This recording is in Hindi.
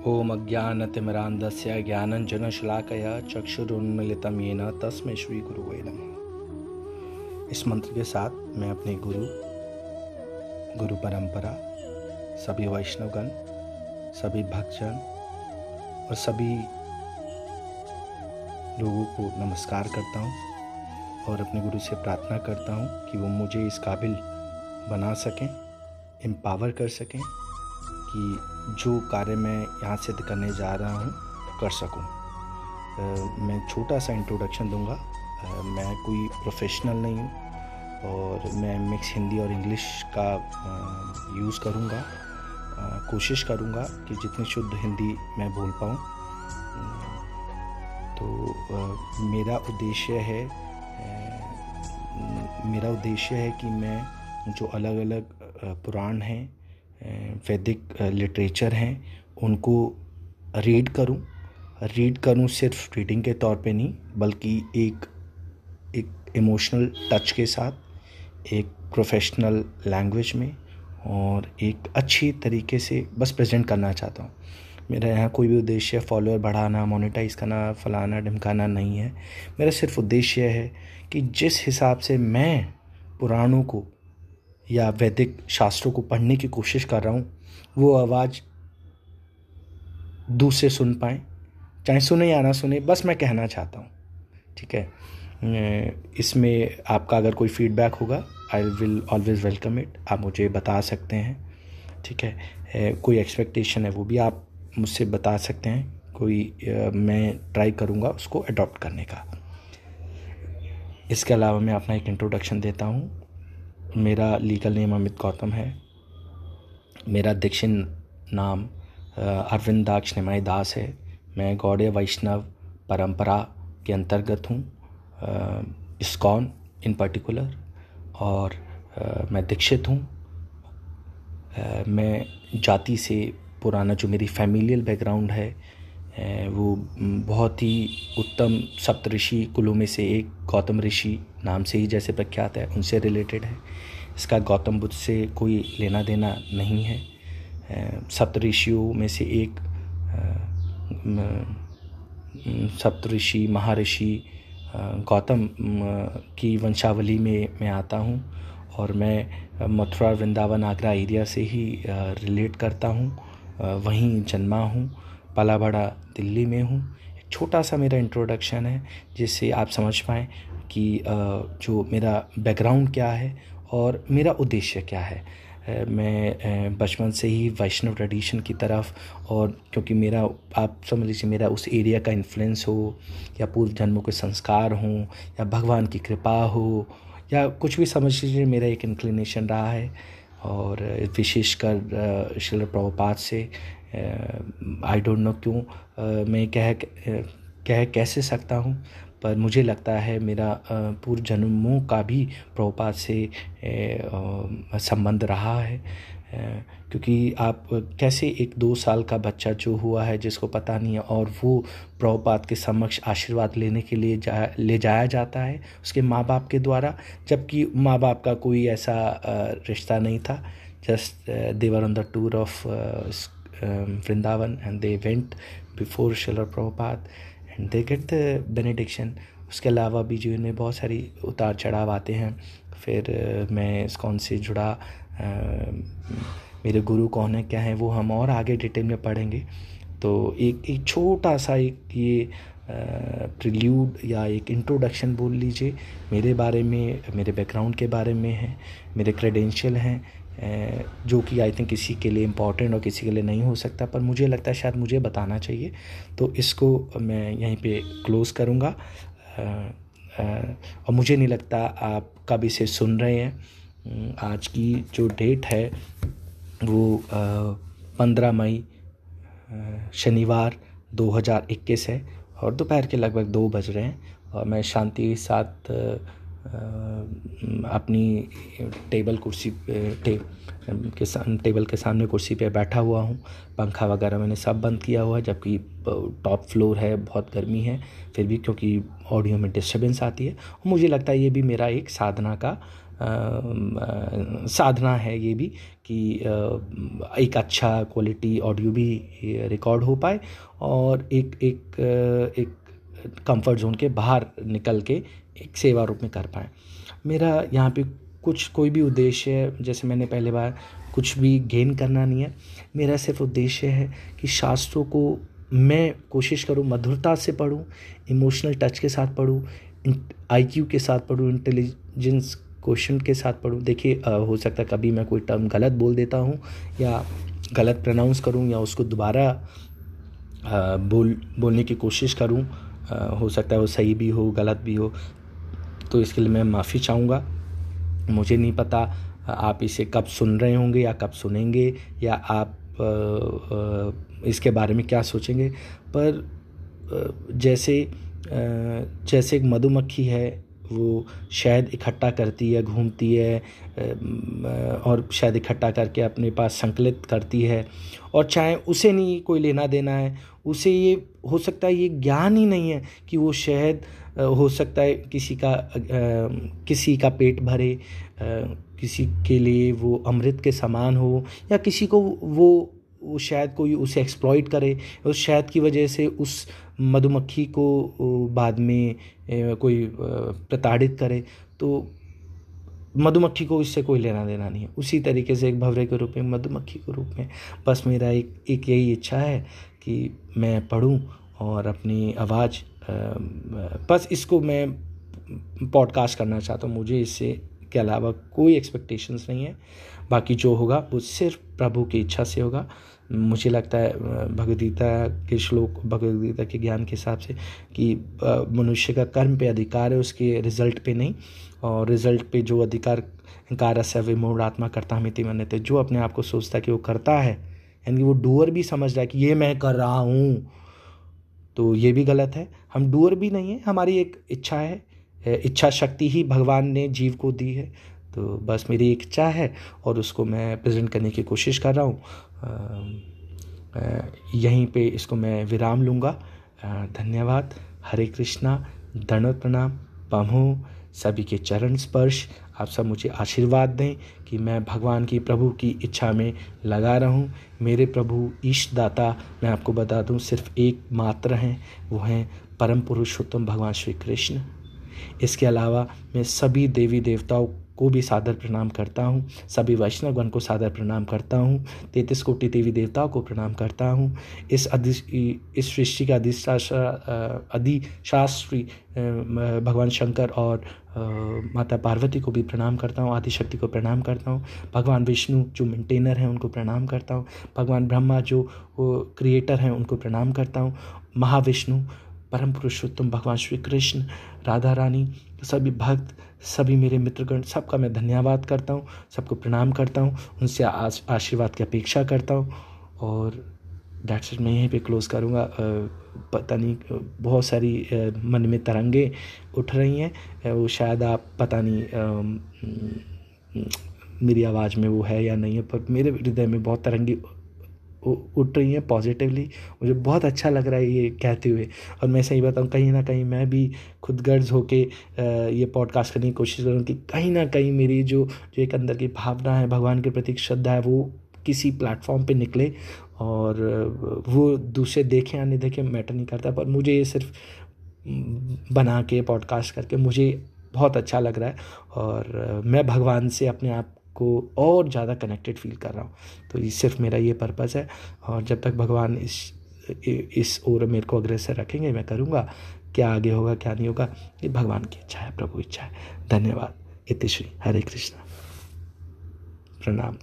ॐ अज्ञानतिमिरान्धस्य ज्ञानञ्जनशलाकया चक्षुरुन्मिलितं येन तस्मै श्रीगुरुवे नमः। इस मंत्र के साथ मैं अपने गुरु गुरु परंपरा, सभी वैष्णवगण, सभी भक्तजन और सभी लोगों को नमस्कार करता हूँ और अपने गुरु से प्रार्थना करता हूँ कि वो मुझे इस काबिल बना सकें एम्पावर कर सकें कि जो कार्य मैं यहाँ सिद्ध करने जा रहा हूँ, कर सकूँ। मैं छोटा सा इंट्रोडक्शन दूँगा। मैं कोई प्रोफेशनल नहीं हूँ और मैं मिक्स हिंदी और इंग्लिश का यूज़ करूँगा। कोशिश करूँगा कि जितनी शुद्ध हिंदी मैं बोल पाऊँ। तो मेरा उद्देश्य है मेरा उद्देश्य है कि मैं जो अलग अलग पुराण हैं वैदिक लिटरेचर हैं, उनको रीड करूँ। रीड करूँ सिर्फ़ रीडिंग के तौर पे नहीं, बल्कि एक एक इमोशनल टच के साथ, एक प्रोफेशनल लैंग्वेज में और एक अच्छी तरीके से बस प्रेजेंट करना चाहता हूँ। मेरा यहाँ कोई भी उद्देश्य फॉलोअर बढ़ाना मोनेटाइज करना, फलाना, ढमकाना नहीं है। मेरा सिर्फ़ उद्देश्य है कि जिस हिसाब से मैं पुराणों को या वैदिक शास्त्रों को पढ़ने की कोशिश कर रहा हूँ, वो आवाज़ दूसरे सुन पाए। चाहे सुने या ना सुने, बस मैं कहना चाहता हूँ, ठीक है? इसमें आपका अगर कोई फीडबैक होगा I will always welcome it आप मुझे बता सकते हैं, ठीक है? कोई एक्सपेक्टेशन है, वो भी आप मुझसे बता सकते हैं। कोई मैं ट्राई करूँगा उसको अडॉप्ट करने का। इसके अलावा मैं अपना एक इंट्रोडक्शन देता हूँ। मेरा लीगल नेम अमित गौतम है। मेरा दक्षिण नाम अरविंदाक्ष निमाई दास है। मैं गौड़े वैष्णव परंपरा के अंतर्गत हूँ इस्कॉन इन पर्टिकुलर और आ, मैं दीक्षित हूँ। मैं जाति से पुराना जो मेरी फैमिलियल बैकग्राउंड है वो बहुत ही उत्तम सप्तऋषि कुलों में से एक गौतम ऋषि नाम से ही जैसे प्रख्यात है, उनसे रिलेटेड है। इसका गौतम बुद्ध से कोई लेना देना नहीं है। सप्त ऋषियों में से एक सप्तऋषि महर्षि गौतम की वंशावली में मैं आता हूँ और मैं मथुरा, वृंदावन, आगरा एरिया से ही रिलेट करता हूँ। वहीं जन्मा हूँ पला बड़ा दिल्ली में हूँ। छोटा सा मेरा इंट्रोडक्शन है, जिससे आप समझ पाएँ कि जो मेरा बैकग्राउंड क्या है और मेरा उद्देश्य क्या है। मैं बचपन से ही वैष्णव ट्रेडिशन की तरफ़ और क्योंकि मेरा, आप समझ लीजिए मेरा उस एरिया का इन्फ्लुएंस हो, या पूर्व जन्मों के संस्कार हों, या भगवान की कृपा हो, या कुछ भी समझ लीजिए मेरा एक इंक्लिनेशन रहा है। और विशेषकर शिल प्रभुपात से आई डोंट नो क्यों मैं कह कह कैसे सकता हूँ, पर मुझे लगता है मेरा पूर्व जन्मों का भी प्रभुपात से संबंध रहा है। क्योंकि आप कैसे एक दो साल का बच्चा जो हुआ है, जिसको पता नहीं है, और वो प्रभुपात के समक्ष आशीर्वाद लेने के लिए जा, ले जाया जाता है उसके माँ बाप के द्वारा, जबकि माँ बाप का कोई ऐसा रिश्ता नहीं था। Just they were on the tour of Vrindavan and they went before Shrila Prabhupada and they get the benediction उसके अलावा भी जो इन्हें बहुत सारी उतार चढ़ाव आते हैं। फिर मैं कौन से जुड़ा मेरे गुरु कौन है, क्या है, वो हम और आगे डिटेल में पढ़ेंगे। तो एक एक छोटा सा एक ये प्रिल्यूड या एक इंट्रोडक्शन बोल लीजिए। मेरे बारे में, मेरे बैकग्राउंड के बारे में है, मेरे क्रेडेंशियल हैं जो कि आई थिंक किसी के लिए इंपॉर्टेंट और किसी के लिए नहीं हो सकता, पर मुझे लगता है शायद मुझे बताना चाहिए। तो इसको मैं यहीं पे क्लोज़ करूँगा। और मुझे नहीं लगता आप कब इसे सुन रहे हैं। आज की जो डेट है वो पंद्रह मई शनिवार 2021 है और दोपहर के लगभग दो बज रहे हैं और मैं शांति के साथ अपनी टेबल कुर्सी टे, के टेबल के सामने कुर्सी पे बैठा हुआ हूँ। पंखा वगैरह मैंने सब बंद किया हुआ है जबकि टॉप फ्लोर है बहुत गर्मी है फिर भी क्योंकि ऑडियो में डिस्टर्बेंस आती है। और मुझे लगता है ये भी मेरा एक साधना का साधना है ये भी कि एक अच्छा क्वालिटी ऑडियो भी रिकॉर्ड हो पाए और एक एक एक कंफर्ट जोन के बाहर निकल के एक सेवा रूप में कर पाए। मेरा यहाँ पे कुछ कोई भी उद्देश्य है जैसे मैंने पहले बार कुछ भी गेन करना नहीं है। मेरा सिर्फ़ उद्देश्य है कि शास्त्रों को मैं कोशिश करूँ मधुरता से पढ़ूँ इमोशनल टच के साथ पढ़ूँ आईक्यू के साथ पढ़ूँ इंटेलिजेंस क्वेश्चन के साथ पढ़ूँ। देखिए हो सकता है कभी मैं कोई टर्म गलत बोल देता हूँ या गलत प्रनाउंस करूँ या उसको दोबारा बोल, बोलने की कोशिश करूँ। हो सकता है वो सही भी हो, गलत भी हो तो इसके लिए मैं माफ़ी चाहूँगा। मुझे नहीं पता आप इसे कब सुन रहे होंगे या कब सुनेंगे या आप इसके बारे में क्या सोचेंगे। पर जैसे जैसे एक मधुमक्खी है वो शहद इकट्ठा करती है, घूमती है और शहद इकट्ठा करके अपने पास संकलित करती है। और चाहे उसे नहीं कोई लेना देना है, उसे ये हो सकता है, ये ज्ञान ही नहीं है कि वो शहद हो सकता है किसी का किसी का पेट भरे किसी के लिए वो अमृत के समान हो, या किसी को वो वो शायद कोई उसे एक्सप्लॉइट करे। उस शायद की वजह से उस मधुमक्खी को बाद में कोई प्रताड़ित करे तो मधुमक्खी को इससे कोई लेना देना नहीं है। उसी तरीके से एक भवरे के रूप में, मधुमक्खी के रूप में, बस मेरा एक एक यही इच्छा है कि मैं पढ़ूं और अपनी आवाज़ बस इसको मैं पॉडकास्ट करना चाहता हूँ। मुझे इससे के अलावा कोई एक्सपेक्टेशंस नहीं है। बाकी जो होगा वो सिर्फ़ प्रभु की इच्छा से होगा। मुझे लगता है भगवदगीता के श्लोक भगवदगीता के ज्ञान के हिसाब से कि मनुष्य का कर्म पे अधिकार है, उसके रिज़ल्ट पे नहीं। और रिज़ल्ट पे जो अधिकार कारस्य विमूढ़ आत्मा करता हमिति थे जो अपने आप को सोचता है कि वो करता है, यानी कि वो डूअर भी समझ रहा है कि ये मैं कर रहा हूँ तो ये भी गलत है। हम डूअर भी नहीं है, हमारी एक इच्छा है इच्छा शक्ति ही भगवान ने जीव को दी है। तो बस मेरी एक इच्छा है और उसको मैं प्रेजेंट करने की कोशिश कर रहा हूँ। यहीं पे इसको मैं विराम लूँगा। धन्यवाद। हरे कृष्णा, दंडवत प्रणाम। पमो सभी के चरण स्पर्श। आप सब मुझे आशीर्वाद दें कि मैं भगवान की प्रभु की इच्छा में लगा रहूँ। मेरे प्रभु ईश दाता, मैं आपको बता दूँ, सिर्फ़ एक मात्र हैं। वो हैं परम पुरुषोत्तम भगवान श्री कृष्ण। इसके अलावा मैं सभी देवी देवताओं को भी सादर प्रणाम करता हूँ। सभी वैष्णवगण को सादर प्रणाम करता हूँ। तैतीस कोटि देवी देवताओं को प्रणाम करता हूँ। इस अधि, इस सृष्टि का अधिशास्त्री भगवान शंकर और माता पार्वती को भी प्रणाम करता हूँ। आदिशक्ति को प्रणाम करता हूँ। भगवान विष्णु जो मेंटेनर हैं, उनको प्रणाम करता हूँ। भगवान ब्रह्मा जो क्रिएटर हैं, उनको प्रणाम करता हूँ। महाविष्णु, परम पुरुषोत्तम भगवान श्री कृष्ण, राधा रानी, सभी भक्त सभी मेरे मित्रगण, सबका मैं धन्यवाद करता हूँ, सबको प्रणाम करता हूँ, उनसे आशीर्वाद की अपेक्षा करता हूँ और डैट्स मैं यहीं पे क्लोज़ करूँगा। पता नहीं बहुत सारी मन में तरंगे उठ रही हैं वो शायद आप पता नहीं मेरी आवाज़ में वो है या नहीं है, पर मेरे हृदय में बहुत तरंगी उठ रही हैं पॉजिटिवली मुझे बहुत अच्छा लग रहा है ये कहते हुए। और मैं सही बताऊँ, कहीं ना कहीं मैं भी खुद गर्ज होके ये पॉडकास्ट करने की कोशिश करूँ कि कहीं ना कहीं मेरी जो जो एक अंदर की भावना है, भगवान के प्रति श्रद्धा है, वो किसी प्लेटफॉर्म पे निकले और वो दूसरे देखें या नहीं देखें मैटर नहीं करता। पर मुझे ये सिर्फ़ बना के पॉडकास्ट करके मुझे बहुत अच्छा लग रहा है। और मैं भगवान से अपने आप को और ज़्यादा कनेक्टेड फील कर रहा हूँ। तो ये सिर्फ़ मेरा ये पर्पज़ है और जब तक भगवान इस इस ओर मेरे को अग्रेसर रखेंगे, मैं करूँगा, क्या आगे होगा, क्या नहीं होगा, ये भगवान की इच्छा है, प्रभु इच्छा है। धन्यवाद। इतिश्री हरे कृष्ण। प्रणाम।